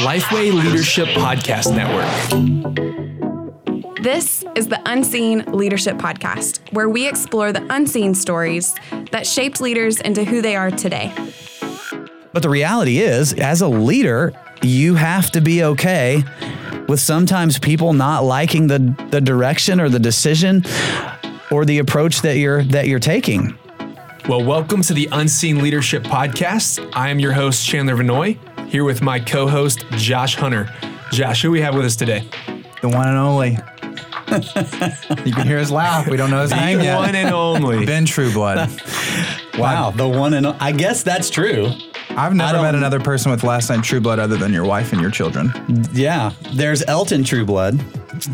Lifeway Leadership Podcast Network. This is the Unseen Leadership Podcast, where we explore the unseen stories that shaped leaders into who they are today. But the reality is, as a leader, you have to be okay with sometimes people not liking the, the direction or the decision or the approach that you're that you're taking. Well, welcome to the Unseen Leadership Podcast. I am your host, Chandler Vanoy, here with my co host, Josh Hunter. Josh, who we have with us today? The one and only. you can hear his laugh. We don't know his name The yet. one and only. Ben Trueblood. Wow, the one and I guess that's true. I've never met another person with last name Trueblood other than your wife and your children. Yeah, there's Elton Trueblood,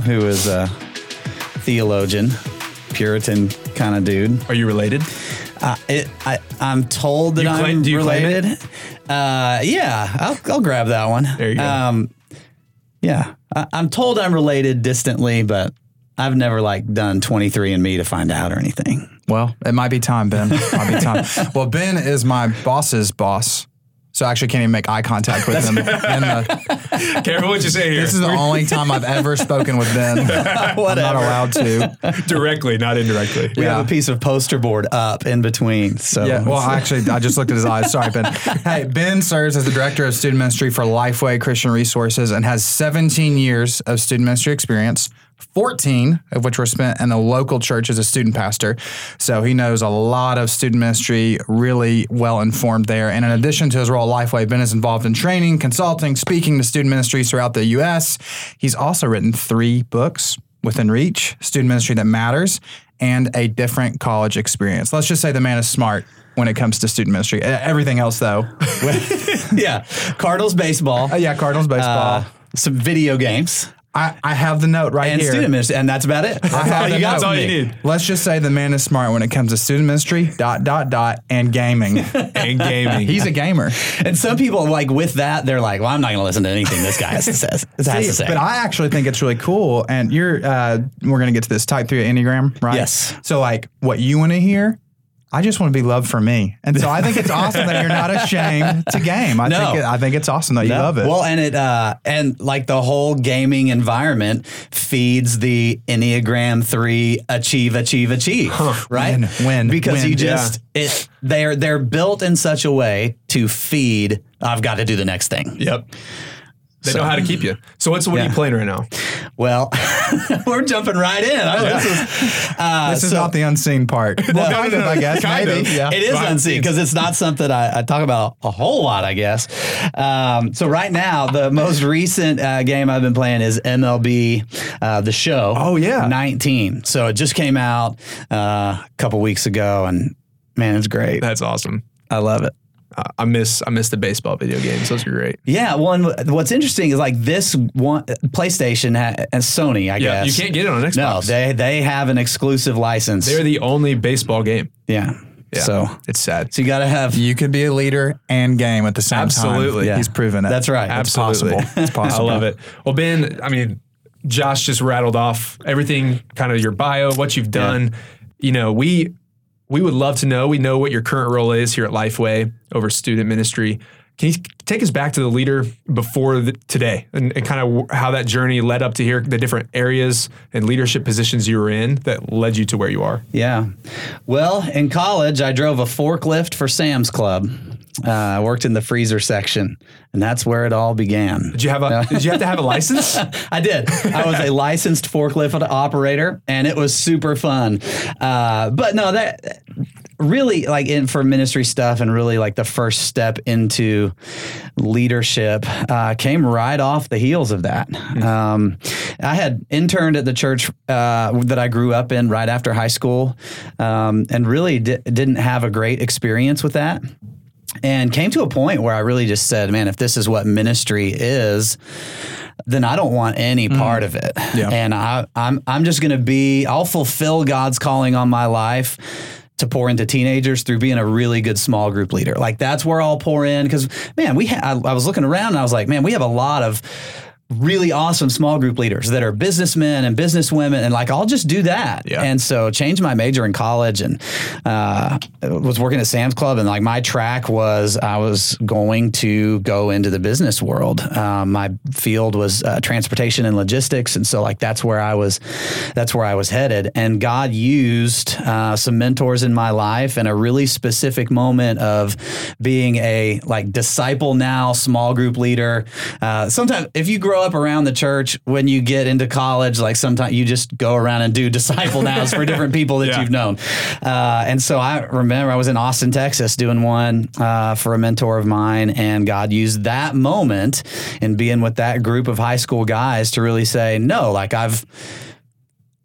who is a theologian, Puritan kind of dude. Are you related? Uh, it, I, I'm told that You claim- I'm do you related. Uh, yeah, I'll, I'll grab that one. There you go. Um, yeah, I, I'm told I'm related distantly, but I've never like done 23 and Me to find out or anything. Well, it might be time, Ben. might be time. Well, Ben is my boss's boss. So I actually can't even make eye contact with them. And the, uh, Careful what you say here. this is the only time I've ever spoken with Ben. I'm not allowed to. directly, not indirectly. We Yeah. have a piece of poster board up in between. So Yeah, well, actually, I just looked at his eyes. Sorry, Ben. Hey, Ben serves as the director of student ministry for Lifeway Christian Resources and has 17 years of student ministry experience. 14 of which were spent in a local church as a student pastor. So he knows a lot of student ministry, really well informed there. And in addition to his role at Lifeway, Ben is involved in training, consulting, speaking to student ministries throughout the U.S. He's also written three books within reach, Student Ministry That Matters, and A Different College Experience. Let's just say the man is smart when it comes to student ministry. Everything else, though. yeah, Cardinals baseball. Uh, yeah, Cardinals baseball. uh, some video games I, I have the note right here. and here. student ministry, and that's about it. That's I have all you got. That's all you need. Let's just say the man is smart when it comes to student ministry, dot, dot, dot, and gaming. And gaming. He's a gamer. And some people like with that, they're like, "Well, I'm not going to listen to anything this guy has to say." Has to say. But I actually think it's really cool. And you're, uh, we're going to get to this type three Enneagram, right? Yes. So, like, what you want to hear, I just want to be loved for me. And so I think it's awesome that you're not ashamed to game. I, No. think, it, I think it's awesome that you love it. Well, and it uh, and like the whole gaming environment feeds the Enneagram three achieve, achieve, achieve, right? Win, win, because win. you just it they're they're built in such a way to feed. I've got to do the next thing. Yep. They know how to keep you. So what's what are you playing right now? Well, we're jumping right in. I- This is, uh, this is so- not the unseen part. Well, kind of, I guess. Kind maybe. of. Yeah. It is Behind unseen because it's not something I, I talk about a whole lot, I guess. Um, so right now, the most recent uh, game I've been playing is MLB uh, The Show. Oh, yeah. 19. So it just came out uh, a couple weeks ago, and man, it's great. That's awesome. I love it. I miss I miss the baseball video games. Those are great. Yeah, one. What's interesting is like this one PlayStation and Sony. I Yeah, guess you can't get it on Xbox. No, they they have an exclusive license. They're the only baseball game. yeah. Yeah. So it's sad. so you got to have. You could be a leader and game at the same Absolutely. time. Yeah. He's proven it. That's right. It's Absolutely. possible. It's possible. I love it. Well, Ben, I mean, Josh just rattled off everything, kind of your bio, what you've done. You know, we we would love to know. We know what your current role is here at Lifeway over student ministry. Can you take us back to the leader before the, today and, and kind of how that journey led up to here, the different areas and leadership positions you were in that led you to where you are? Yeah. Well, in college, I drove a forklift for Sam's Club. Uh, I worked in the freezer section, and that's where it all began. Did you have a did you have to have a license? I did. I was a licensed forklift operator, and it was super fun. Uh, but no, that really like in for ministry stuff, and really like the first step into leadership uh, came right off the heels of that. Um, I had interned at the church uh, that I grew up in right after high school, um, and really di- didn't have a great experience with that and came to a point where I really just said, man, if this is what ministry is, then I don't want any mm. part of it. Yeah. And I, I'm I'm just going to be. I'll fulfill God's calling on my life to pour into teenagers through being a really good small group leader. Like that's where I'll pour in because man, we ha- I, I was looking around and I was like, man, we have a lot of really awesome small group leaders that are businessmen and businesswomen, and like I'll just do that. Yeah. And so changed my major in college and uh, was working at Sam's Club, and like my track was I was going to go into the business world. Um, my field was uh, transportation and logistics, and so like that's where I was, that's where I was headed. And God used uh, some mentors in my life and a really specific moment of being a like disciple now small group leader. Uh, sometimes if you grow up around the church, when you get into college, like sometimes you just go around and do disciple nows for different people that Yeah. you've known. Uh, and so I remember I was in Austin, Texas, doing one uh, for a mentor of mine, and God used that moment and being with that group of high school guys to really say, no, like I've.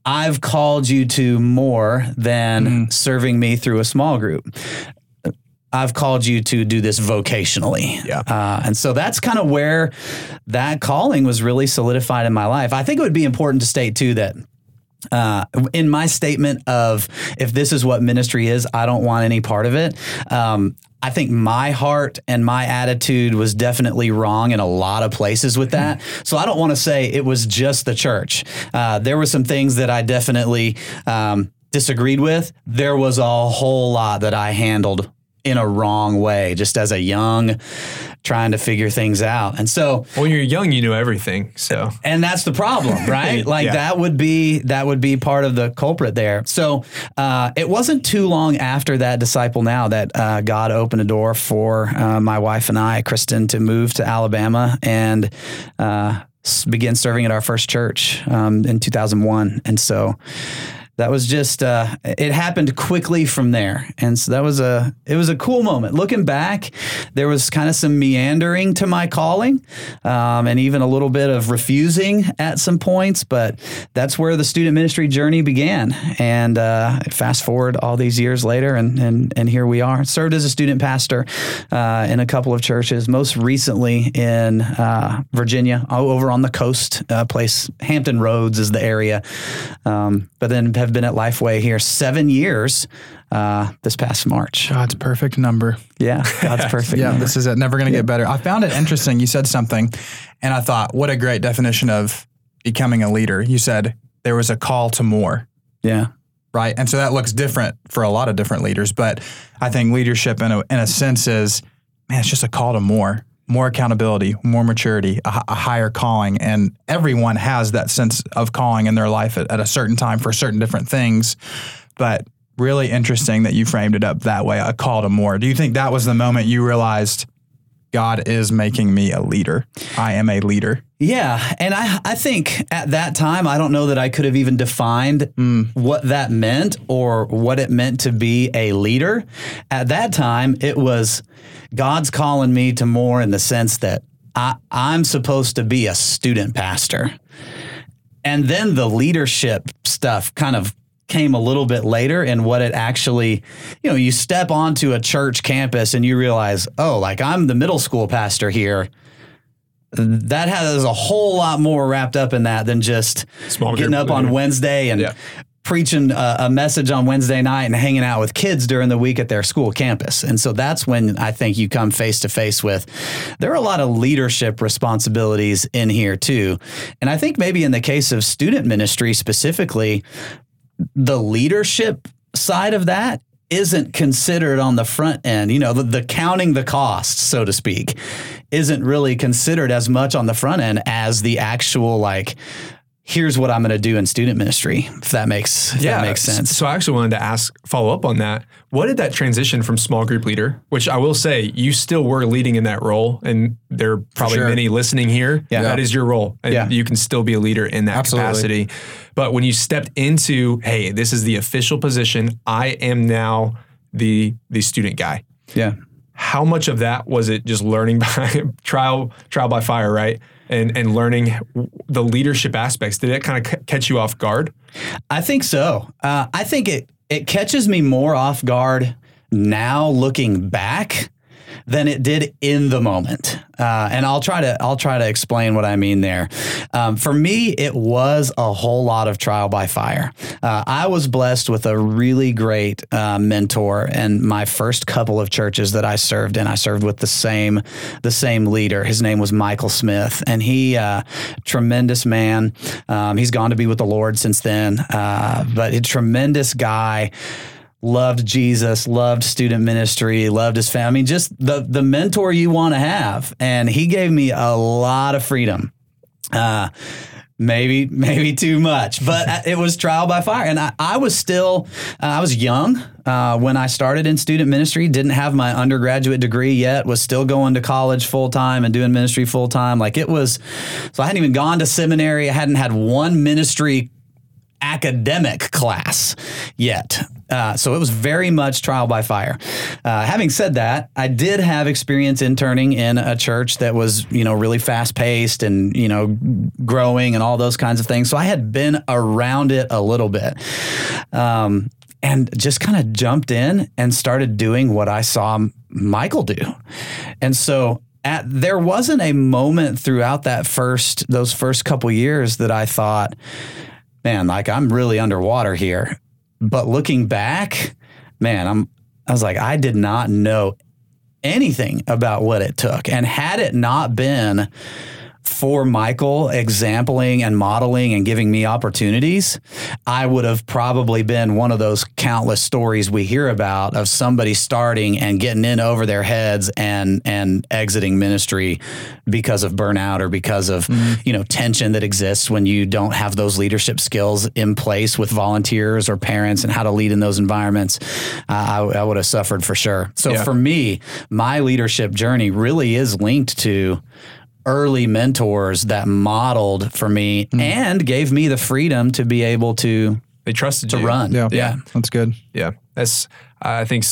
I've called you to more than serving me through a small group. I've called you to do this vocationally. Yeah. Uh, and so that's kind of where that calling was really solidified in my life. I think it would be important to state too that uh, in my statement of if this is what ministry is, I don't want any part of it. Um, I think my heart and my attitude was definitely wrong in a lot of places with that. So I don't want to say it was just the church. Uh, there were some things that I definitely um, disagreed with. There was a whole lot that I handled in a wrong way, just as a young, trying to figure things out. And so When you're young, you know everything. So and that's the problem right like Yeah. that would be that would be part of the culprit there so uh, it wasn't too long after that disciple now that uh, god opened a door for uh, my wife and i kristen to move to alabama and uh, begin serving at our first church um, in 2001 and so that was just uh, it happened quickly from there. And so that was a it was a cool moment. Looking back there was kind of some meandering to my calling um, and even a little bit of refusing at some points but that's where the student ministry journey began. And uh, fast forward all these years later and and, and here we are. Served as a student pastor uh, in a couple of churches most recently in uh, Virginia over on the coast uh, place Hampton Roads is the area. Um, but then have been at Lifeway here seven years uh, this past March. God's perfect number. Yeah, God's perfect. Yeah, number. this is it. Never going to get better. I found it interesting. You said something, and I thought, what a great definition of becoming a leader. You said there was a call to more, yeah, right? And so that looks different for a lot of different leaders. But I think leadership, in a, in a sense, is man, it's just a call to more, more accountability, more maturity, a, a higher calling. And everyone has that sense of calling in their life at, at a certain time for certain different things. But really interesting that you framed it up that way a call to more. Do you think that was the moment you realized God is making me a leader? I am a leader. Yeah, and I I think at that time I don't know that I could have even defined mm, what that meant or what it meant to be a leader. At that time, it was God's calling me to more in the sense that I, I'm supposed to be a student pastor. And then the leadership stuff kind of came a little bit later and what it actually, you know, you step onto a church campus and you realize, oh, like I'm the middle school pastor here that has a whole lot more wrapped up in that than just Small getting up on. Wednesday and Yeah. preaching a, a message on Wednesday night and hanging out with kids during the week at their school campus. And so that's when I think you come face to face with there are a lot of leadership responsibilities in here too. And I think maybe in the case of student ministry specifically, the leadership side of that isn't considered on the front end. You know, the, the counting the costs, so to speak, isn't really considered as much on the front end as the actual like. Here's what I'm going to do in student ministry. If that makes if that makes sense. So I actually wanted to ask, follow up on that. What did that transition from small group leader, which I will say you still were leading in that role, and there are probably sure. many listening here. Yeah. That is your role, and Yeah. you can still be a leader in that Absolutely. capacity. But when you stepped into, hey, this is the official position. I am now the the student guy. Yeah. How much of that was it just learning by trial trial by fire, right? And and learning the leadership aspects. Did that kind of catch you off guard? I think so. Uh, I think it it catches me more off guard now looking back than it did in the moment. Uh, and I'll try to I'll try to explain what I mean there. Um, for me, it was a whole lot of trial by fire. Uh, I was blessed with a really great uh, mentor, and my first couple of churches that I served in, I served with the same the same leader. His name was Michael Smith, and he uh, tremendous man. Um, he's gone to be with the Lord since then, uh, but a tremendous guy loved Jesus, loved student ministry, loved his family. I mean, just the the mentor you want to have, and he gave me a lot of freedom. Uh, maybe maybe too much but it was trial by fire and i, I was still uh, i was young uh, when i started in student ministry didn't have my undergraduate degree yet was still going to college full time and doing ministry full time like it was so i hadn't even gone to seminary i hadn't had one ministry academic class yet. Uh, so it was very much trial by fire. Uh, having said that, I did have experience interning in a church that was, you know, really fast paced and, you know, growing and all those kinds of things. So I had been around it a little bit. Um, and just kind of jumped in and started doing what I saw Michael do. And so at, there wasn't a moment throughout that first those first couple years that I thought, man, like I'm really underwater here. But looking back, man, I'm I was like, I did not know anything about what it took. And had it not been for Michael exempling and modeling and giving me opportunities, I would have probably been one of those countless stories we hear about of somebody starting and getting in over their heads and and exiting ministry because of burnout or because of mm-hmm. you know tension that exists when you don't have those leadership skills in place with volunteers or parents and how to lead in those environments. Uh, I, I, would have suffered for sure. So yeah. for me, my leadership journey really is linked to early mentors that modeled for me mm. and gave me the freedom to be able to they trusted to you. run. Yeah. yeah, that's good. Yeah, that's I think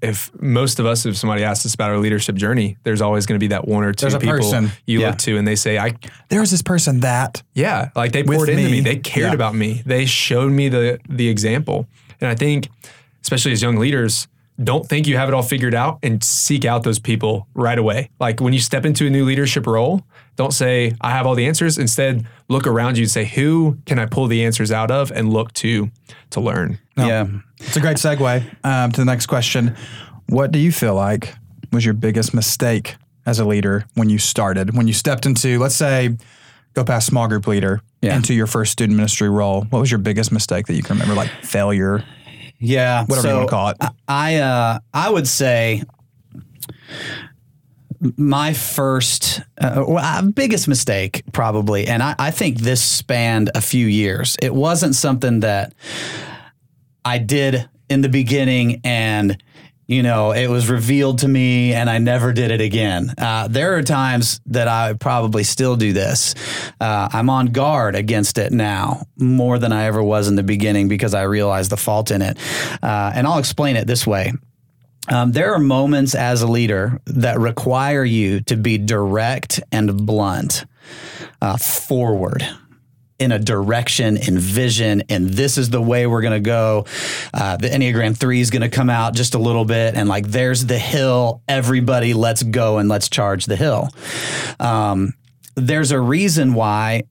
if most of us, if somebody asks us about our leadership journey, there's always going to be that one or two people person. you yeah. look to, and they say, "I." There's this person that. Yeah, like they poured into me. me. They cared yeah. about me. They showed me the the example, and I think, especially as young leaders, don't think you have it all figured out and seek out those people right away. Like when you step into a new leadership role, don't say, I have all the answers. Instead, look around you and say, who can I pull the answers out of and look to to learn? No, yeah. It's a great segue um, to the next question. What do you feel like was your biggest mistake as a leader when you started? When you stepped into, let's say, go past small group leader yeah. into your first student ministry role, what was your biggest mistake that you can remember, like failure? Yeah, whatever so you want to call it. I uh, I would say my first uh, well, biggest mistake probably, and I, I think this spanned a few years. It wasn't something that I did in the beginning and you know, it was revealed to me and I never did it again. Uh, there are times that I probably still do this. Uh, I'm on guard against it now more than I ever was in the beginning because I realize the fault in it. Uh, and I'll explain it this way. Um, there are moments as a leader that require you to be direct and blunt, uh, forward in a direction and vision, and this is the way we're going to go. Uh, the Enneagram 3 is going to come out just a little bit, and like, there's the hill. Everybody, let's go and let's charge the hill. Um, there's a reason why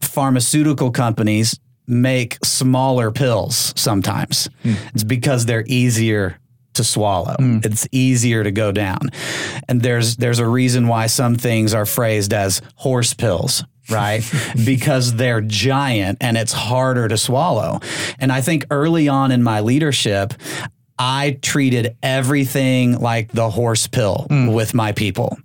pharmaceutical companies make smaller pills sometimes. Hmm. It's because they're easier to swallow. Mm. It's easier to go down. And there's there's a reason why some things are phrased as horse pills right? because they're giant and it's harder to swallow. And I think early on in my leadership, I treated everything like the horse pill mm. with my people.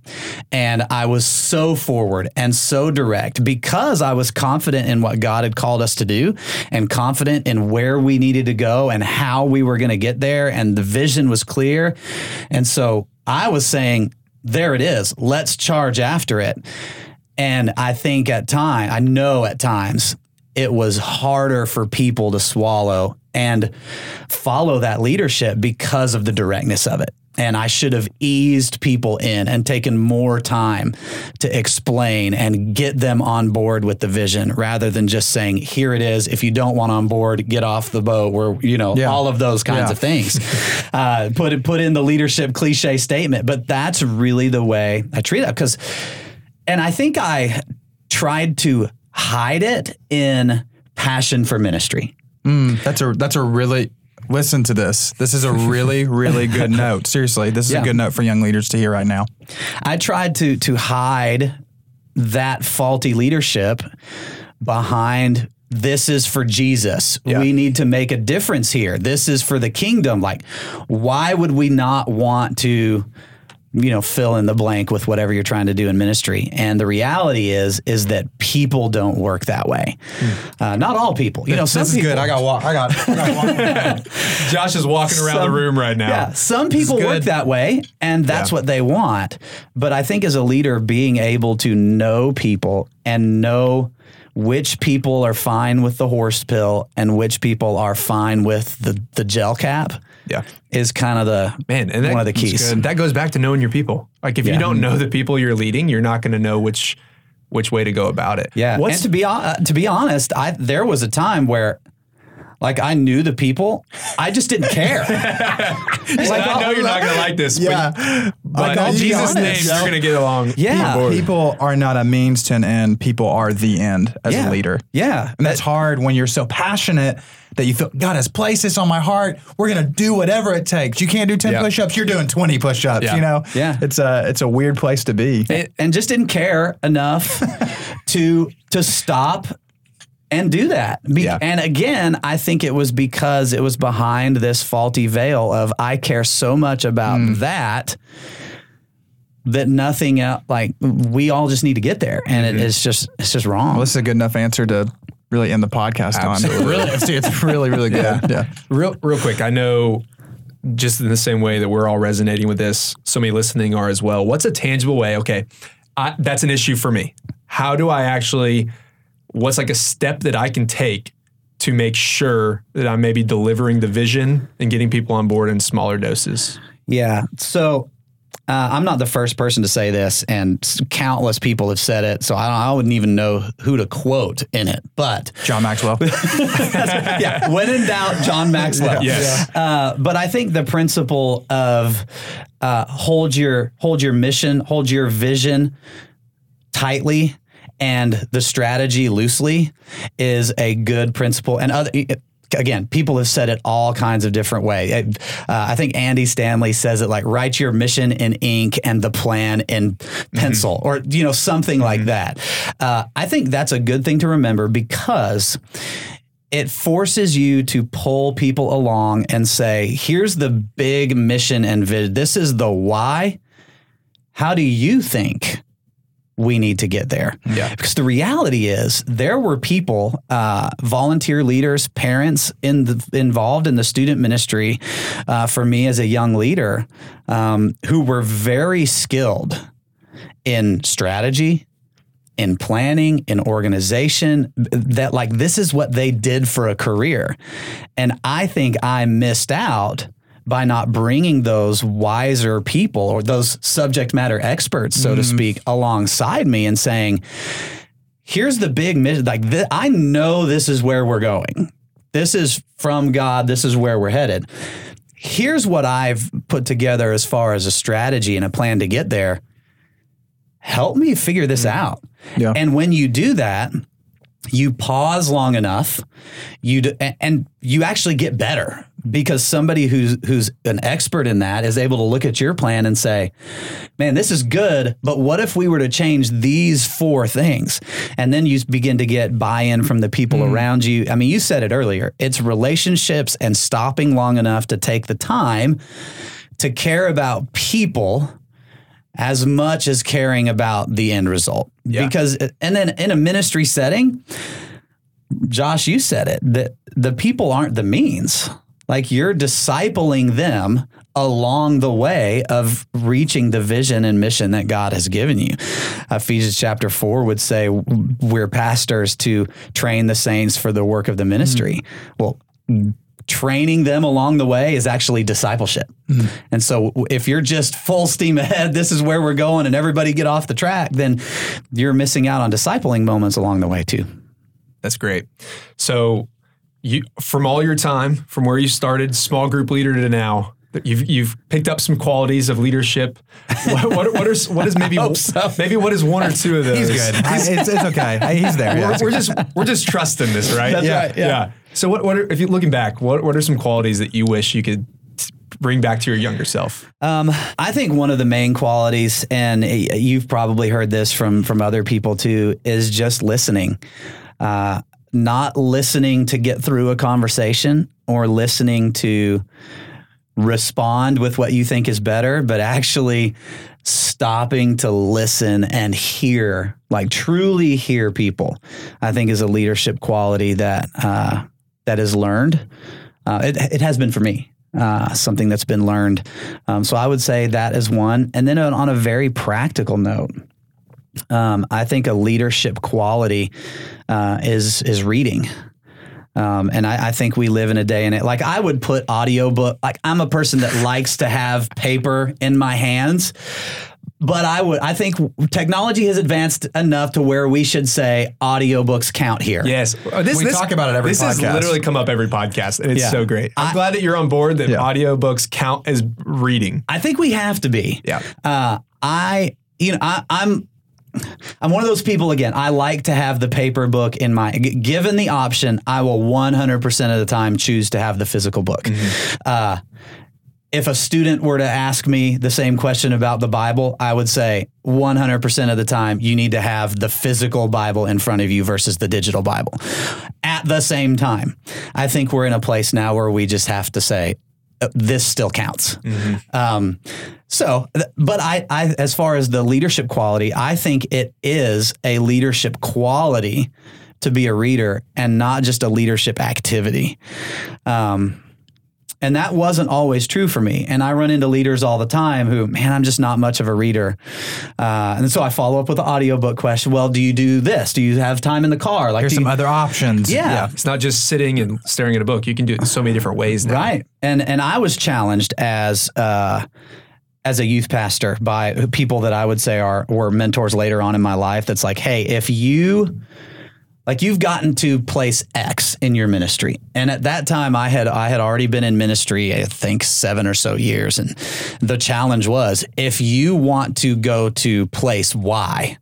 And I was so forward and so direct because I was confident in what God had called us to do and confident in where we needed to go and how we were going to get there. And the vision was clear. And so I was saying, there it is. Let's charge after it. And I think at time, I know at times it was harder for people to swallow and follow that leadership because of the directness of it. And I should have eased people in and taken more time to explain and get them on board with the vision rather than just saying, here it is. If you don't want on board, get off the boat, where, you know, Yeah. all of those kinds Yeah. of things. uh, put put in the leadership cliche statement. But that's really the way I treat it. Because, and I think I tried to hide it in passion for ministry. Hmm, that's a that's a really listen to this. This is a really really good note. Seriously, this is Yeah. a good note for young leaders to hear right now. I tried to to hide that faulty leadership behind this is for Jesus. We need to make a difference here. This is for the kingdom. Like, why would we not want to, you know, fill in the blank with whatever you're trying to do in ministry? And the reality is, is that people don't work that way. Uh, not all people. You know, some This is people. good. I got walk. I got. I got walk. Josh is walking around the room right now. Yeah, some people work that way, and that's Yeah. what they want. But I think as a leader, being able to know people and know which people are fine with the horse pill and which people are fine with the the gel cap Yeah. is kind of the Man, and that, one of the keys. good. That goes back to knowing your people. Like if Yeah. you don't know the people you're leading, you're not going to know which which way to go about it. Yeah, What's and to be uh, to be honest, I there was a time where. Like I knew the people, I just didn't care. like, I know you're not going to like this, Yeah. but, but Like, I'll in Jesus' honest, name, you're going to get along. Yeah. People are not a means to an end. People are the end as yeah, a leader. Yeah, And that's hard when you're so passionate that you feel God has placed this on my heart. We're gonna do whatever it takes. You can't do ten Yeah. push-ups. You're doing twenty push-ups. Yeah. You know. Yeah. It's a it's a weird place to be. and just didn't care enough to to stop and do that. Be- Yeah. And again, I think it was because it was behind this faulty veil of I care so much about Mm. that that nothing else like we all just need to get there and Mm-hmm. it is just it's just wrong. Well, this is a good enough answer to really end the podcast Absolutely. on. Really, it's, it's really really good. Yeah. Real, real quick. I know, just in the same way that we're all resonating with this, so many listening are as well. What's a tangible way? Okay, I, that's an issue for me. How do I actually? What's like a step that I can take to make sure that I'm maybe delivering the vision and getting people on board in smaller doses? Yeah. So uh, I'm not the first person to say this, and countless people have said it. So I, don't, I wouldn't even know who to quote in it. But John Maxwell. yeah, when in doubt, John Maxwell. Yes. Uh, but I think the principle of uh, hold your hold your mission, hold your vision tightly, and the strategy loosely is a good principle. And other. Again, people have said it all kinds of different ways. Uh, I think Andy Stanley says it like write your mission in ink and the plan in pencil, or you know something like that. Uh, I think that's a good thing to remember because it forces you to pull people along and say, here's the big mission and vision. This is the why. How do you think we need to get there? Yeah. Because the reality is, there were people, uh, volunteer leaders, parents in the, involved in the student ministry uh, for me as a young leader um, who were very skilled in strategy, in planning, in organization, that like this is what they did for a career. And I think I missed out by not bringing those wiser people or those subject matter experts, so to mm. speak, alongside me and saying, here's the big mission. Like, th- I know this is where we're going. This is from God. This is where we're headed. Here's what I've put together as far as a strategy and a plan to get there. Help me figure this mm. out. Yeah. And when you do that, you pause long enough, you d- and you actually get better because somebody who's who's an expert in that is able to look at your plan and say, "Man, this is good, but what if we were to change these four things?" And then you begin to get buy-in from the people mm. around you. I mean, you said it earlier. It's relationships and stopping long enough to take the time to care about people as much as caring about the end result. Yeah. Because, and then in a ministry setting, Josh, you said it, that the people aren't the means. Like you're discipling them along the way of reaching the vision and mission that God has given you. Ephesians chapter 4 would say we're pastors to train the saints for the work of the ministry. Mm-hmm. Well, training them along the way is actually discipleship. Mm-hmm. And so if you're just full steam ahead, this is where we're going, and everybody get off the track, then you're missing out on discipling moments along the way too. That's great. So, you from all your time, from where you started, small group leader to now, you've you've picked up some qualities of leadership. What what, what are what is maybe maybe what is one or two of those? He's good. I- it's, it's okay. I- He's there. We're, yeah. we're just we're just trusting this, right? That's yeah, right, yeah. So what what are, if you looking back, what what are some qualities that you wish you could bring back to your younger self? Um, I think one of the main qualities, and you've probably heard this from from other people too, is just listening. Uh, not listening to get through a conversation or listening to respond with what you think is better, but actually stopping to listen and hear, like truly hear people, I think is a leadership quality that uh, that is learned. Uh, it, it has been for me. Uh, something that's been learned. Um, so I would say that is one. And then on, on a very practical note, um, I think a leadership quality uh, is is reading. Um, and I, I think we live in a day and it like I would put audiobook like I'm a person that likes to have paper in my hands. But I would I think technology has advanced enough to where we should say audiobooks count here. Yes, Uh, this, We talk about it every This has literally come up every podcast, and it's Yeah. so great. I'm glad that you're on board. That Yeah. audiobooks count as reading. I think we have to be. Yeah. Uh, I, you know, I, I'm, I'm one of those people again. I like to have the paper book in my. g- Given the option, I will 100% of the time choose to have the physical book. Uh, if a student were to ask me the same question about the Bible, I would say 100% of the time you need to have the physical Bible in front of you versus the digital Bible. At the same time, I think we're in a place now where we just have to say, this still counts. Um, so, but I, I, as far as the leadership quality, I think it is a leadership quality to be a reader and not just a leadership activity. Um, and that wasn't always true for me. And I run into leaders all the time who, man, I'm just not much of a reader. Uh, and so I follow up with the audiobook question. Well, do you do this? Do you have time in the car? Like, Here's some you- other options. Yeah. It's not just sitting and staring at a book. You can do it in so many different ways now. Right. And and I was challenged as uh as a youth pastor by people that I would say are were mentors later on in my life that's like, hey, if you like you've gotten to place X in your ministry. And at that time I had I had already been in ministry, I think 7 or so years and the challenge was if you want to go to place Y,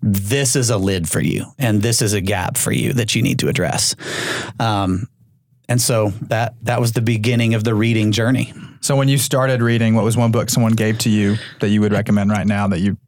this is a lid for you and this is a gap for you that you need to address. Um, and so that that was the beginning of the reading journey. So when you started reading, what was one book someone gave to you that you would recommend right now that you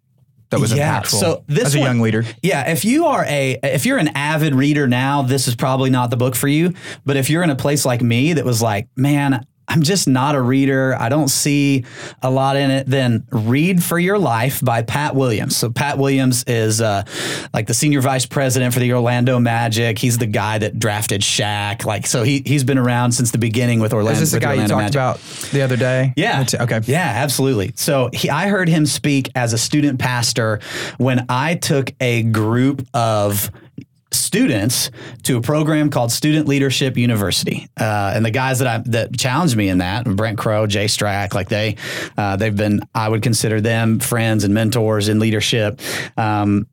that was Yeah, impactful so this as a one- young leader? Yeah, if you are a if you're an avid reader now, this is probably not the book for you. But if you're in a place like me that was like, man, I'm just not a reader. I don't see a lot in it. Then read for your life by Pat Williams. So Pat Williams is uh, like the senior vice president for the Orlando Magic. He's the guy that drafted Shaq. Like so, he he's been around since the beginning with Orlando. Is this the guy you talked Magic. about the other day? Yeah. Okay. Yeah, absolutely. So he, I heard him speak as a student pastor when I took a group of students to a program called Student Leadership University, uh, and the guys that I that challenged me in that, Brent Crowe, Jay Strack, like they, uh, they've been, I would consider them friends and mentors in leadership. Um,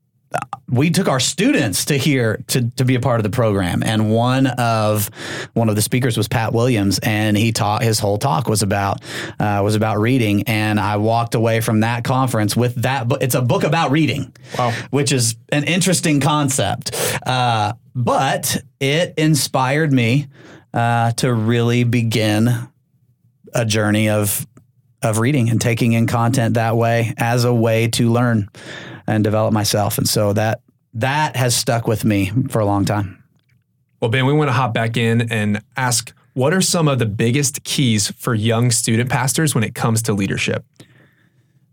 we took our students to here to, to be a part of the program. And one of one of the speakers was Pat Williams and he taught his whole talk was about uh, was about reading. And I walked away from that conference with that book. It's a book about reading Wow. which is an interesting concept. Uh, but it inspired me uh, to really begin a journey of of reading and taking in content that way as a way to learn and develop myself. And so that that has stuck with me for a long time. Well, Ben, we want to hop back in and ask what are some of the biggest keys for young student pastors when it comes to leadership?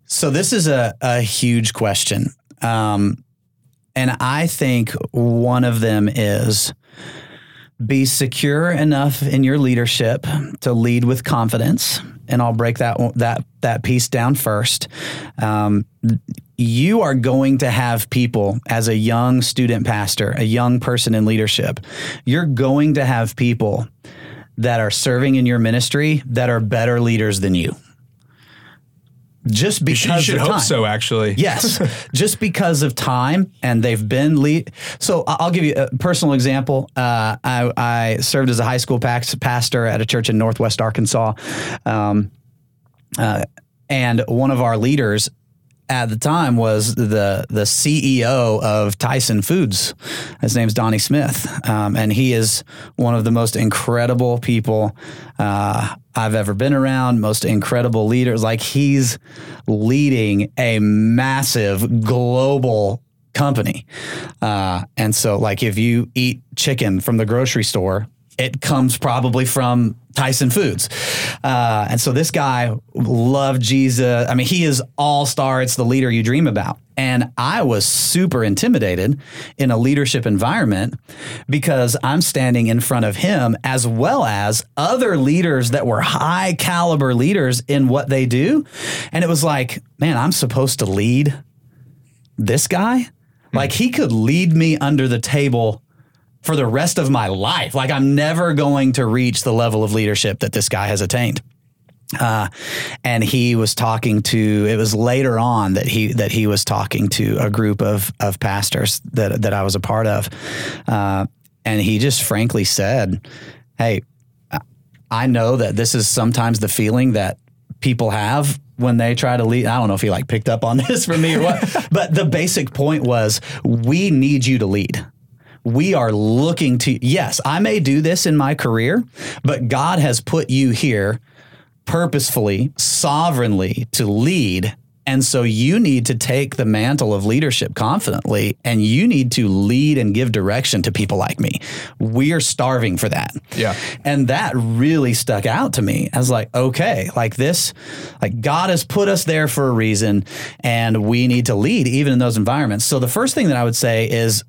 So this is a, a huge question. Um, and I think one of them is be secure enough in your leadership to lead with confidence. And I'll break that that that piece down first. Um, you are going to have people as a young student pastor, a young person in leadership. You're going to have people that are serving in your ministry that are better leaders than you. Just You because should, you should of hope time. so, actually. Yes, just because of time, and they've been lead. So I'll give you a personal example. Uh, I, I served as a high school pastor at a church in Northwest Arkansas, um, uh, and one of our leaders at the time was the the CEO of Tyson Foods. His name's Donnie Smith, um, and he is one of the most incredible people uh, I've ever been around. Most incredible leaders. Like he's leading a massive global company, uh, and so like if you eat chicken from the grocery store. It comes probably from Tyson Foods. Uh, and so this guy loved Jesus. I mean, he is all star. It's the leader you dream about. And I was super intimidated in a leadership environment because I'm standing in front of him as well as other leaders that were high caliber leaders in what they do. And it was like, man, I'm supposed to lead this guy? Like he could lead me under the table for the rest of my life. Like I'm never going to reach the level of leadership that this guy has attained. Uh, and he was talking to. It was later on that he that he was talking to a group of of pastors that that I was a part of, uh, and he just frankly said, "Hey, I know that this is sometimes the feeling that people have when they try to lead. I don't know if he like picked up on this from me or what, but the basic point was we need you to lead. We are looking to, yes, I may do this in my career, but God has put you here purposefully, sovereignly to lead. And so you need to take the mantle of leadership confidently and you need to lead and give direction to people like me. We are starving for that. Yeah. And that really stuck out to me. I was like, okay, like this, like God has put us there for a reason and we need to lead even in those environments. So the first thing that I would say is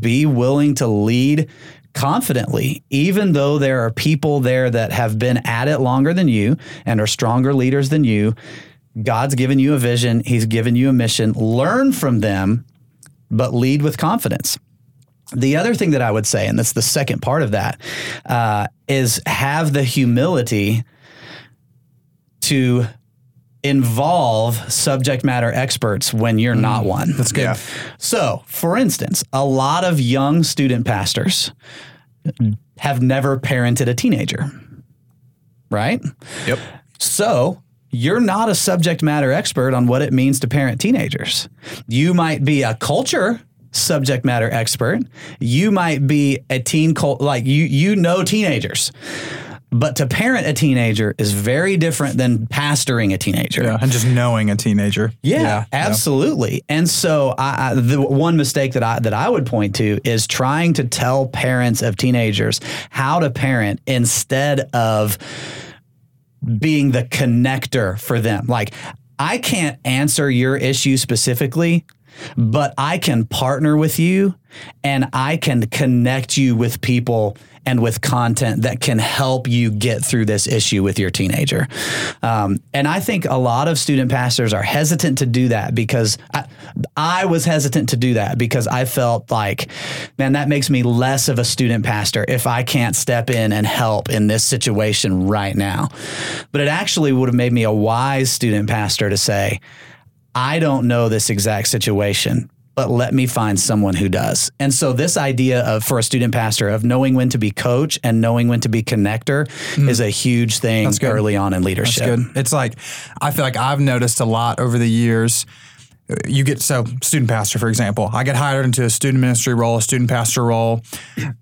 be willing to lead confidently, even though there are people there that have been at it longer than you and are stronger leaders than you. God's given you a vision, He's given you a mission. Learn from them, but lead with confidence. The other thing that I would say, and that's the second part of that, uh, is have the humility to involve subject matter experts when you're not mm. one. That's good. So, for instance, a lot of young student pastors have never parented a teenager, right? Yep. So, you're not a subject matter expert on what it means to parent teenagers. You might be a culture subject matter expert. You might be a teen cult, like you you know teenagers. But to parent a teenager is very different than pastoring a teenager. Yeah, and just knowing a teenager. Yeah, absolutely. And so, I, I, the one mistake that I that I would point to is trying to tell parents of teenagers how to parent instead of being the connector for them. Like, I can't answer your issue specifically, but I can partner with you and I can connect you with people and with content that can help you get through this issue with your teenager. Um, and I think a lot of student pastors are hesitant to do that because I, I was hesitant to do that because I felt like, man, that makes me less of a student pastor if I can't step in and help in this situation right now. But it actually would have made me a wise student pastor to say, I don't know this exact situation, but let me find someone who does. And so this idea of for a student pastor of knowing when to be coach and knowing when to be connector hmm. is a huge thing early on in That's leadership. good. It's like I feel like I've noticed a lot over the years. You get so student pastor, for example. I get hired into a student ministry role, a student pastor role.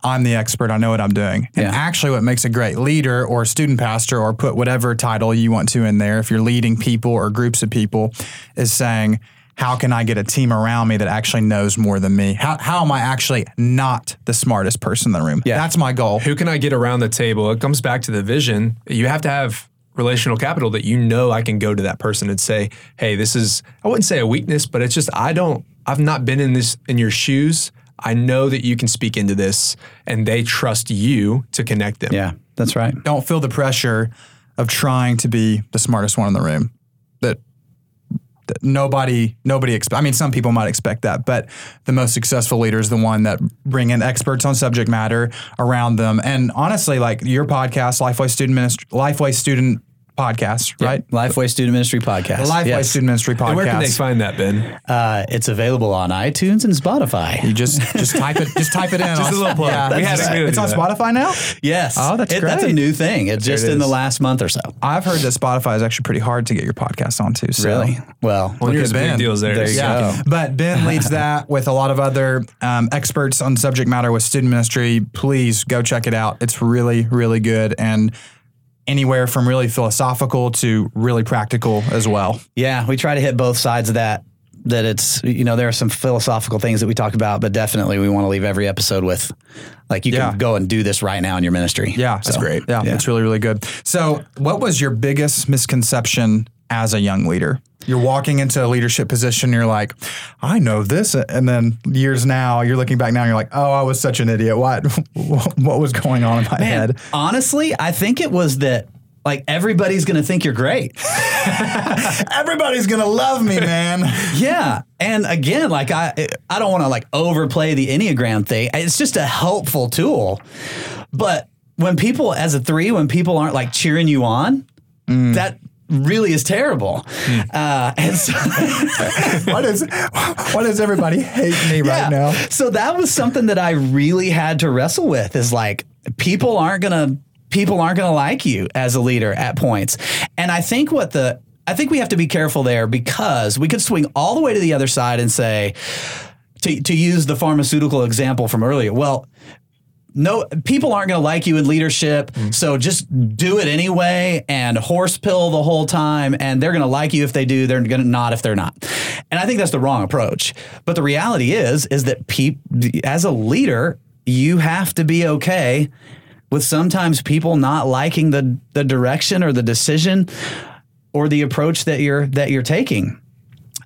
I'm the expert. I know what I'm doing. And Yeah. actually, what makes a great leader or student pastor, or put whatever title you want to in there, if you're leading people or groups of people, is saying, how can I get a team around me that actually knows more than me? How, how am I actually not the smartest person in the room? Yeah. That's my goal. Who can I get around the table? It comes back to the vision. You have to have relational capital that you know I can go to that person and say, "Hey, this is I wouldn't say a weakness, but it's just I don't I've not been in this in your shoes. I know that you can speak into this and they trust you to connect them." Yeah, that's right. don't feel the pressure of trying to be the smartest one in the room. Nobody nobody expect. I mean, some people might expect that, but the most successful leader is the one that bring in experts on subject matter around them. And honestly, like your podcast, Lifeway Student Ministry, Lifeway Student Podcast, right? Lifeway Student Ministry Podcast. Lifeway Yes. Student Ministry Podcast. And where can they find that, Ben? Uh, it's available on iTunes and Spotify. You just just type it just type it in. Just on- a little plug. Yeah, We had to- had to it's on that. Spotify now. Yes. Oh, that's great. That's a new thing. It's just it in the last month or so. I've heard that Spotify is actually pretty hard to get your podcast onto. So. Really? Well, Well, here's at big Ben. deals there. There you Yeah, go. but Ben leads that with a lot of other um, experts on subject matter with student ministry. Please go check it out. It's really, really good and anywhere from really philosophical to really practical as well. yeah, we try to hit both sides of that. That it's, you know, there are some philosophical things that we talk about, but definitely we want to leave every episode with, like, you Yeah. can go and do this right now in your ministry. Yeah, that's great. Yeah, Yeah. it's really, really good. So, what was your biggest misconception as a young leader? You're walking into a leadership position, you're like, I know this. And then years now, you're looking back now, and you're like, oh, I was such an idiot. What, what was going on in my Man, head? honestly, I think it was that, like, everybody's going to think you're great. Everybody's going to love me, man. Yeah, and again, like I, I don't want to like overplay the Enneagram thing. It's just a helpful tool, but when people, as a three, when people aren't like cheering you on, mm. that really is terrible. Uh, and so, what is why does everybody hate me right now? So that was something that I really had to wrestle with. Is like people aren't gonna people aren't gonna like you as a leader at points, and I think what the I think we have to be careful there because we could swing all the way to the other side and say to to use the pharmaceutical example from earlier. Well. No, people aren't going to like you in leadership, mm-hmm. so just do it anyway and horse pill the whole time. And they're going to like you if they do. They're going to not if they're not. And I think that's the wrong approach. But the reality is, is that peop, as a leader, you have to be okay with sometimes people not liking the the direction or the decision or the approach that you're that you're taking.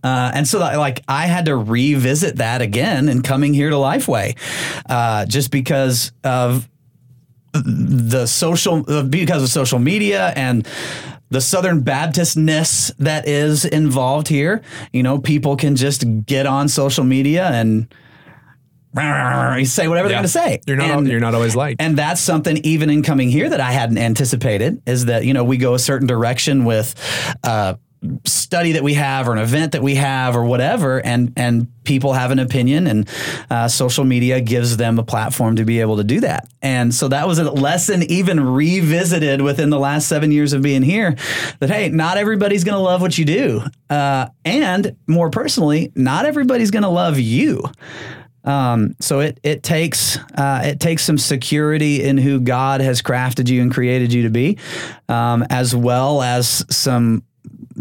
Uh, and so, that, like, I had to revisit that again in coming here to Lifeway, uh, just because of the social, uh, because of social media and the Southern Baptistness that is involved here. You know, people can just get on social media and say whatever they're going to say. You're not. And- you're not always liked. and that's something even in coming here that I hadn't anticipated is that, you know, we go a certain direction with uh study that we have or an event that we have or whatever and and people have an opinion and uh, social media gives them a platform to be able to do that. And so that was a lesson even revisited within the last seven years of being here that hey not everybody's going to love what you do. Uh, and more personally not everybody's going to love you. Um, so it it takes uh, it takes some security in who God has crafted you and created you to be, um, as well as some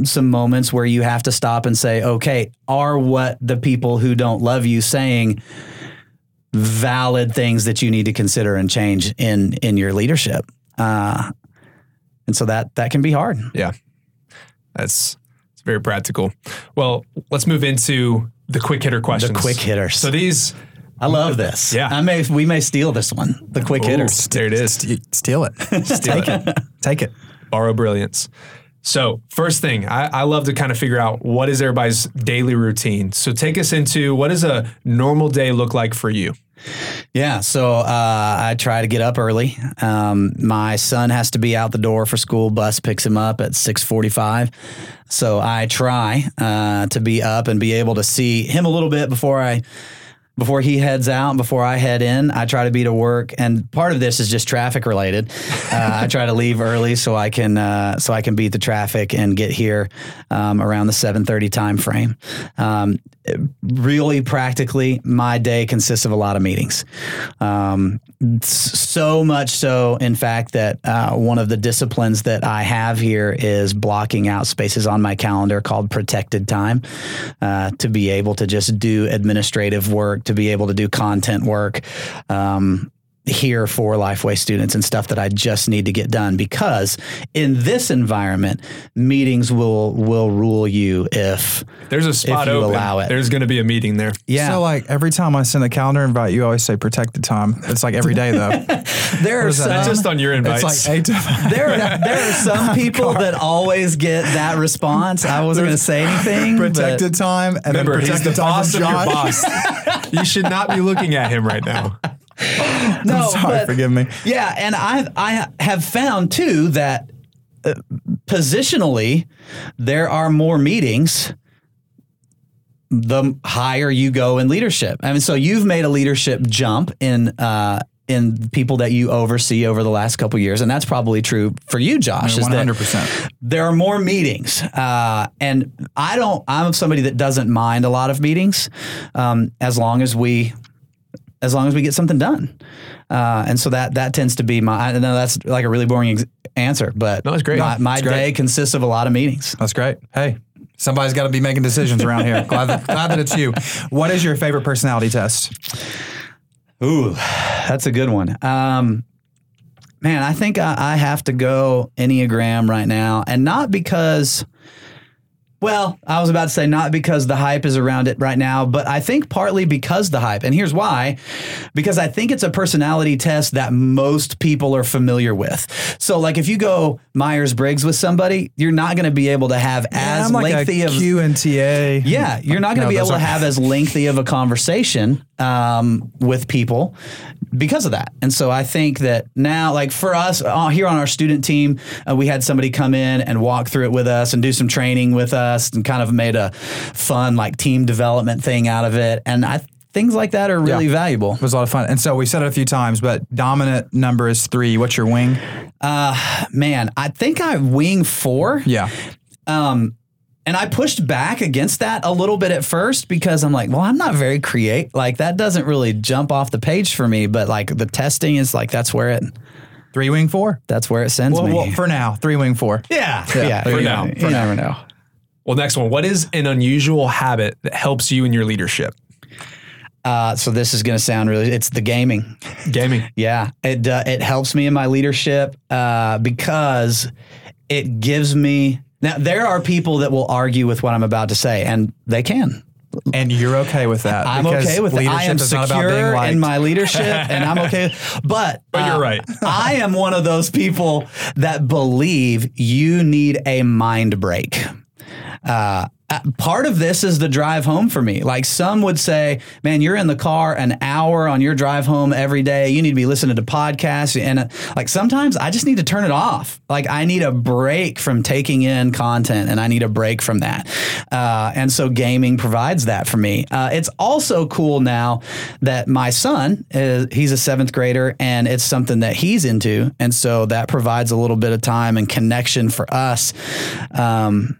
some moments where you have to stop and say, okay, are what the people who don't love you saying valid things that you need to consider and change in in your leadership? Uh, and so that that can be hard. Yeah. That's it's very practical. Well, let's move into the quick hitter questions. quick hitters. So these I love this. Yeah. I may we may steal this one. The quick hitters. there it is. Steal it. Take it. Take it. Borrow brilliance. So first thing, I, I love to kind of figure out what is everybody's daily routine. So take us into what does a normal day look like for you? Yeah, so uh, I try to get up early. Um, my son has to be out the door for school. Bus picks him up at six forty-five. So I try uh, to be up and be able to see him a little bit before I before he heads out before I head in. I try to be to work, and part of this is just traffic related. Uh, I try to leave early so I can uh, so I can beat the traffic and get here um, around the seven thirty time frame. Um, really practically my day consists of a lot of meetings um, so much so in fact that uh, one of the disciplines that i have here is blocking out spaces on my calendar called protected time uh, to be able to just do administrative work to be able to do content work. Um, here for Lifeway students and stuff that I just need to get done because in this environment, meetings will will rule you if There's a spot you open. allow it. There's going to be a meeting there. yeah. So like every time I send a calendar invite, you always say protected time. It's like every day though. there are is that? some That's just on your invites. It's like eight to there are, there are some people that always get that response. I wasn't going to say anything. protected time and Remember, then he's protected the time boss from of your boss. you should not be looking at him right now. no, Sorry, but- forgive me. Yeah, and I I have found too that uh, positionally there are more meetings the higher you go in leadership. I mean, so you've made a leadership jump in uh, in people that you oversee over the last couple years, and that's probably true for you, Josh. is that hundred percent. there are more meetings, uh, and I don't. I'm somebody that doesn't mind a lot of meetings, um, as long as we, as long as we get something done. Uh, and so that that tends to be my. I know that's like a really boring ex- answer, but No, it's great. My, my It's great. day consists of a lot of meetings. That's great. Hey, somebody's got to be making decisions around here. glad, that, glad that it's you. What is your favorite personality test? Ooh, that's a good one. Um, man, I think I, I have to go Enneagram right now, and not because. Well, I was about to say not because the hype is around it right now, but I think partly because the hype. And here's why. Because I think it's a personality test that most people are familiar with. So like if you go Myers-Briggs with somebody, you're not going to be able to have as I'm like lengthy a of Q and TA. yeah, you're not going to No, be able to have as lengthy of a conversation um, with people because of that. And so I think that now, like for us uh, here on our student team, uh, we had somebody come in and walk through it with us and do some training with us and kind of made a fun like team development thing out of it. And I things like that are really Yeah. valuable. It was a lot of fun. And so we said it a few times, but dominant number is three. What's your wing? Uh, man, I think I wing four. Yeah. Um, and I pushed back against that a little bit at first because I'm like, well, I'm not very create. Like that doesn't really jump off the page for me. But like the testing is like that's where it Three wing four? that's where it sends Well, me. well, for now, three wing four. yeah, yeah. there you you know, go. you For now. Well, next one. What is an unusual habit that helps you in your leadership? Uh, so this is going to sound really. It's the gaming. Gaming. Yeah, it uh, it helps me in my leadership uh, because it gives me. Now there are people that will argue with what I'm about to say, and they can. And you're okay with that. I'm okay with it. I leadership am is not about being secure in my leadership, and I'm okay. But But you're uh, right. I am one of those people that believe you need a mind break. Uh, uh, part of this is the drive home for me. Like some would say, man, you're in the car an hour on your drive home every day. You need to be listening to podcasts. And uh, like sometimes I just need to turn it off. Like I need a break from taking in content and I need a break from that. Uh, and so gaming provides that for me. Uh, it's also cool now that my son, is, he's a seventh grader and it's something that he's into. And so that provides a little bit of time and connection for us. Um,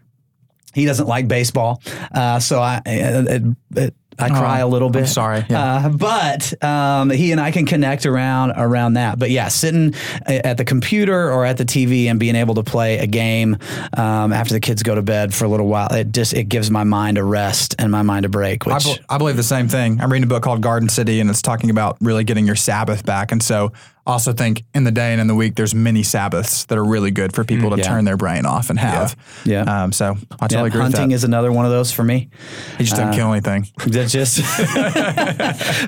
he doesn't like baseball, uh, so I it, it, I cry a little bit. I'm sorry, yeah. uh, but um, he and I can connect around around that. But yeah, sitting at the computer or at the TV and being able to play a game um, after the kids go to bed for a little while, it just it gives my mind a rest and my mind a break. I, Which I believe the same thing. I'm reading a book called Garden City, and it's talking about really getting your Sabbath back. And so, I also think in the day and in the week, there's many Sabbaths that are really good for people to yeah. turn their brain off and have. Yeah. Um, so I totally yeah, agree hunting with that. is another one of those for me. he just didn't kill anything. That just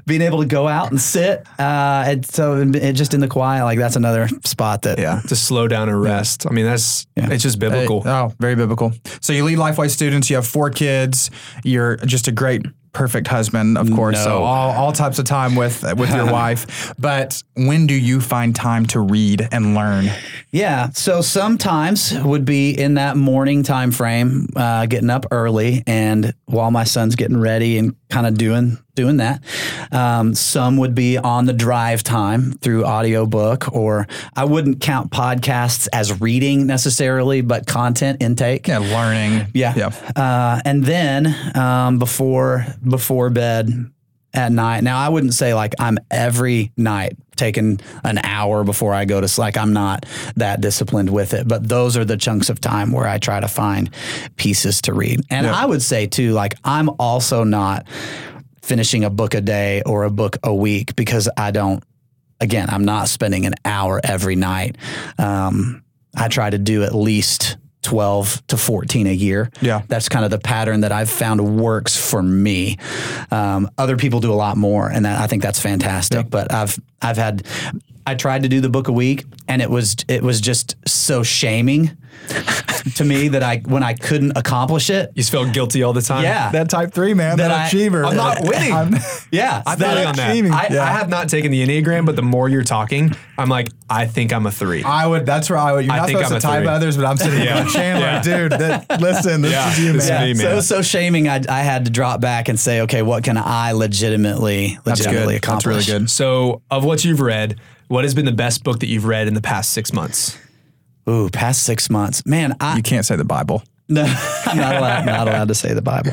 being able to go out and sit, uh, and so it just in the quiet, like that's another spot that Yeah. To slow down and rest. I mean, that's it's just biblical. Hey, oh, very biblical. So you lead Lifeway students. You have four kids. You're just a great, perfect husband, of course. So all, all types of time with with your wife. But when do you find time to read and learn? Yeah. So sometimes would be in that morning time frame, uh, getting up early, and while my son's getting ready and kind of doing doing that. Um, some would be on the drive time through audiobook, or I wouldn't count podcasts as reading necessarily, but content intake. Yeah, learning. Yeah. Yeah. Uh, and then um, before before bed at night. Now I wouldn't say like I'm every night taking an hour before I go to sleep. Like I'm not that disciplined with it, but those are the chunks of time where I try to find pieces to read. And Yeah. I would say too, like I'm also not finishing a book a day or a book a week because I don't. Again, I'm not spending an hour every night. Um, I try to do at least 12 to 14 a year. Yeah. That's kind of the pattern that I've found works for me. Um, other people do a lot more, and that, I think that's fantastic. But I've I've had I tried to do the book a week, and it was it was just so shaming to me that I when I couldn't accomplish it. You just felt guilty all the time. Yeah. That type three man, That that, I- achiever. I'm not winning. I'm- Yeah, I that- feel you on that. achieving. I, Yeah. I have not taken the Enneagram, but the more you're talking, I'm like, I think I'm a three. I would. That's where I would. You're I not think supposed I'm to a type three. others, but I'm sitting Yeah. here with Chandler, Yeah. dude. That, listen, this Yeah, is you, this is man. me, So man. it was so shaming. I, I had to drop back and say, okay, what can I legitimately, That's legitimately good. That's really good. so, of what you've read, what has been the best book that you've read in the past six months? Ooh, past six months, man. I, You can't say the Bible. No, I'm not allowed, not allowed to say the Bible.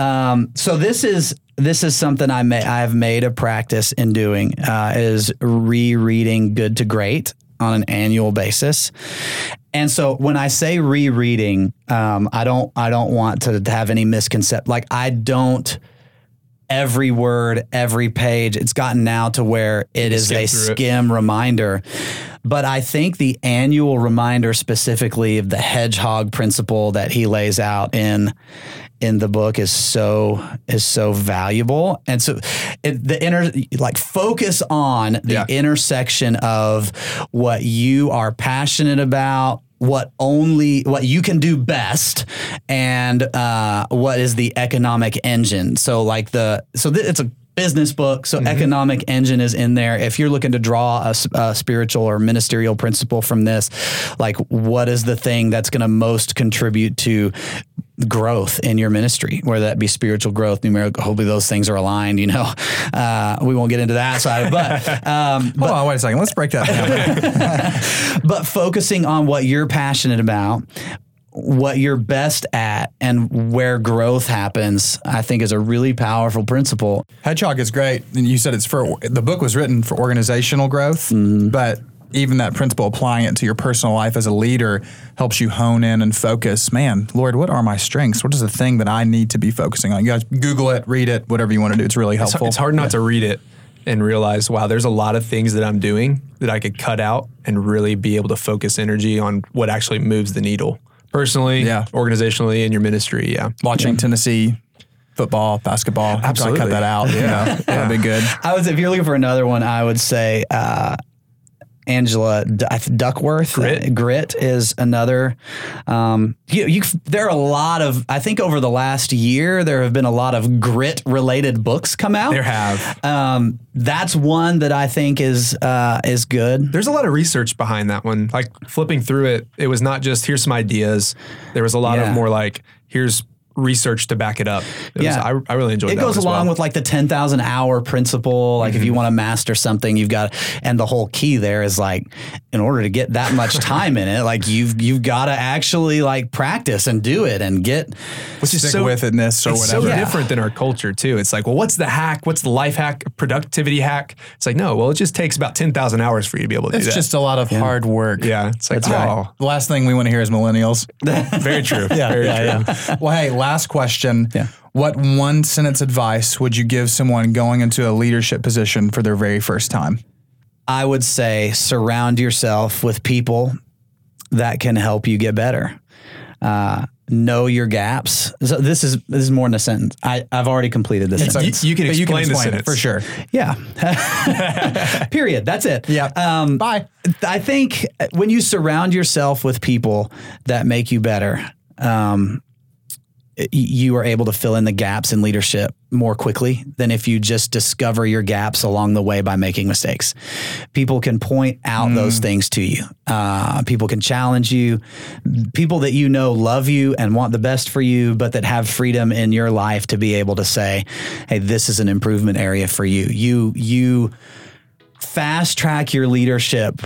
Um, so this is this is something I may I've made a practice in doing uh, is rereading Good to Great on an annual basis. And so when I say rereading, um, I don't I don't want to have any misconception. Like I don't every word, every page. It's gotten now to where it is skim a through it. skim reminder. But I think the annual reminder specifically of the hedgehog principle that he lays out in in the book is so is so valuable. And so it, the inner like focus on the Yeah. intersection of what you are passionate about what only what you can do best and uh, what is the economic engine. So like the so th- it's a business book so economic engine is in there if you're looking to draw a spiritual or ministerial principle from this like what is the thing that's going to most contribute to growth in your ministry, whether that be spiritual growth, numerical. Hopefully, those things are aligned. You know, uh, we won't get into that side, but um, Hold on, wait a second. Let's break that down. but focusing on what you're passionate about, what you're best at, and where growth happens, I think is a really powerful principle. Hedgehog is great, and you said it's for the book was written for organizational growth, Mm-hmm. but even that principle applying it to your personal life as a leader helps you hone in and focus. Man, Lord, what are my strengths? What is the thing that I need to be focusing on? You guys Google it, read it, whatever you want to do. It's really helpful. it's hard not to read it and realize, wow, there's a lot of things that I'm doing that I could cut out and really be able to focus energy on what actually moves the needle personally, Yeah. organizationally, in your ministry. Yeah. Watching Tennessee football, basketball. Absolutely. Cut that out. Yeah, that'd be good. I was, if you're looking for another one, I would say uh, Angela D- I th- Duckworth. Grit. Uh, Grit is another. Um, you, you, there are a lot of. I think over the last year, there have been a lot of grit related books come out. There have. Um, that's one that I think is uh, is good. There's a lot of research behind that one. Like flipping through it, it was not just here's some ideas. There was a lot Yeah. of more like here's research to back it up. It was- Yeah. I, I really enjoyed It that. goes one as along well. with like the 10,000 hour principle. Like if Mm-hmm. you want to master something, you've got, and the whole key there is like, in order to get that much time in it, like you've, you've got to actually like practice and do it and get, which is Stick so with itness or it's whatever. so different than our culture too. It's like, well, what's the hack? What's the life hack? Productivity hack? It's like, no, well, it just takes about ten thousand hours for you to be able to It's do that. It's just a lot of hard work. yeah. It's like, That's right. oh, The last thing we want to hear is millennials. very true. very true. well, hey, last question. Yeah. What one sentence advice would you give someone going into a leadership position for their very first time? I would say surround yourself with people that can help you get better. Uh, know your gaps. So this is this is more than a sentence. I, I've already completed this sentence. You, you can explain the explain it sentence for sure. Yeah. Period. That's it. Yeah. Um, Bye. I think when you surround yourself with people that make you better, um, you are able to fill in the gaps in leadership more quickly than if you just discover your gaps along the way by making mistakes. People can point out those things to you. Uh, people can challenge you. People that you know love you and want the best for you, but that have freedom in your life to be able to say, "Hey, this is an improvement area for you." You you fast track your leadership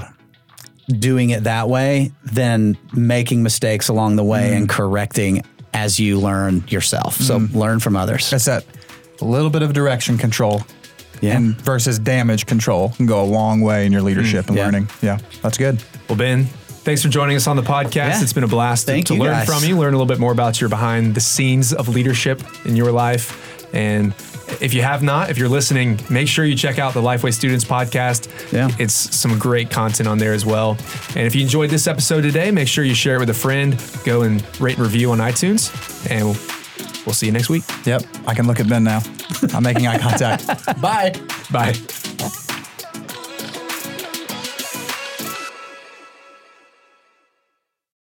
doing it that way than making mistakes along the way and correcting as you learn yourself. So mm. learn from others. That's that a little bit of direction control Yeah. and versus damage control can go a long way in your leadership mm. and yeah. learning. Yeah, that's good. Well, Ben, thanks for joining us on the podcast. Yeah. It's been a blast to- Thank to you, learn guys. from you, learn a little bit more about your behind the scenes of leadership in your life. And if you have not, if you're listening, make sure you check out the Lifeway Students podcast. Yeah. It's some great content on there as well. And if you enjoyed this episode today, make sure you share it with a friend. Go and rate and review on iTunes. And we'll, we'll see you next week. Yep, I can look at Ben now. I'm making eye contact. Bye. Bye.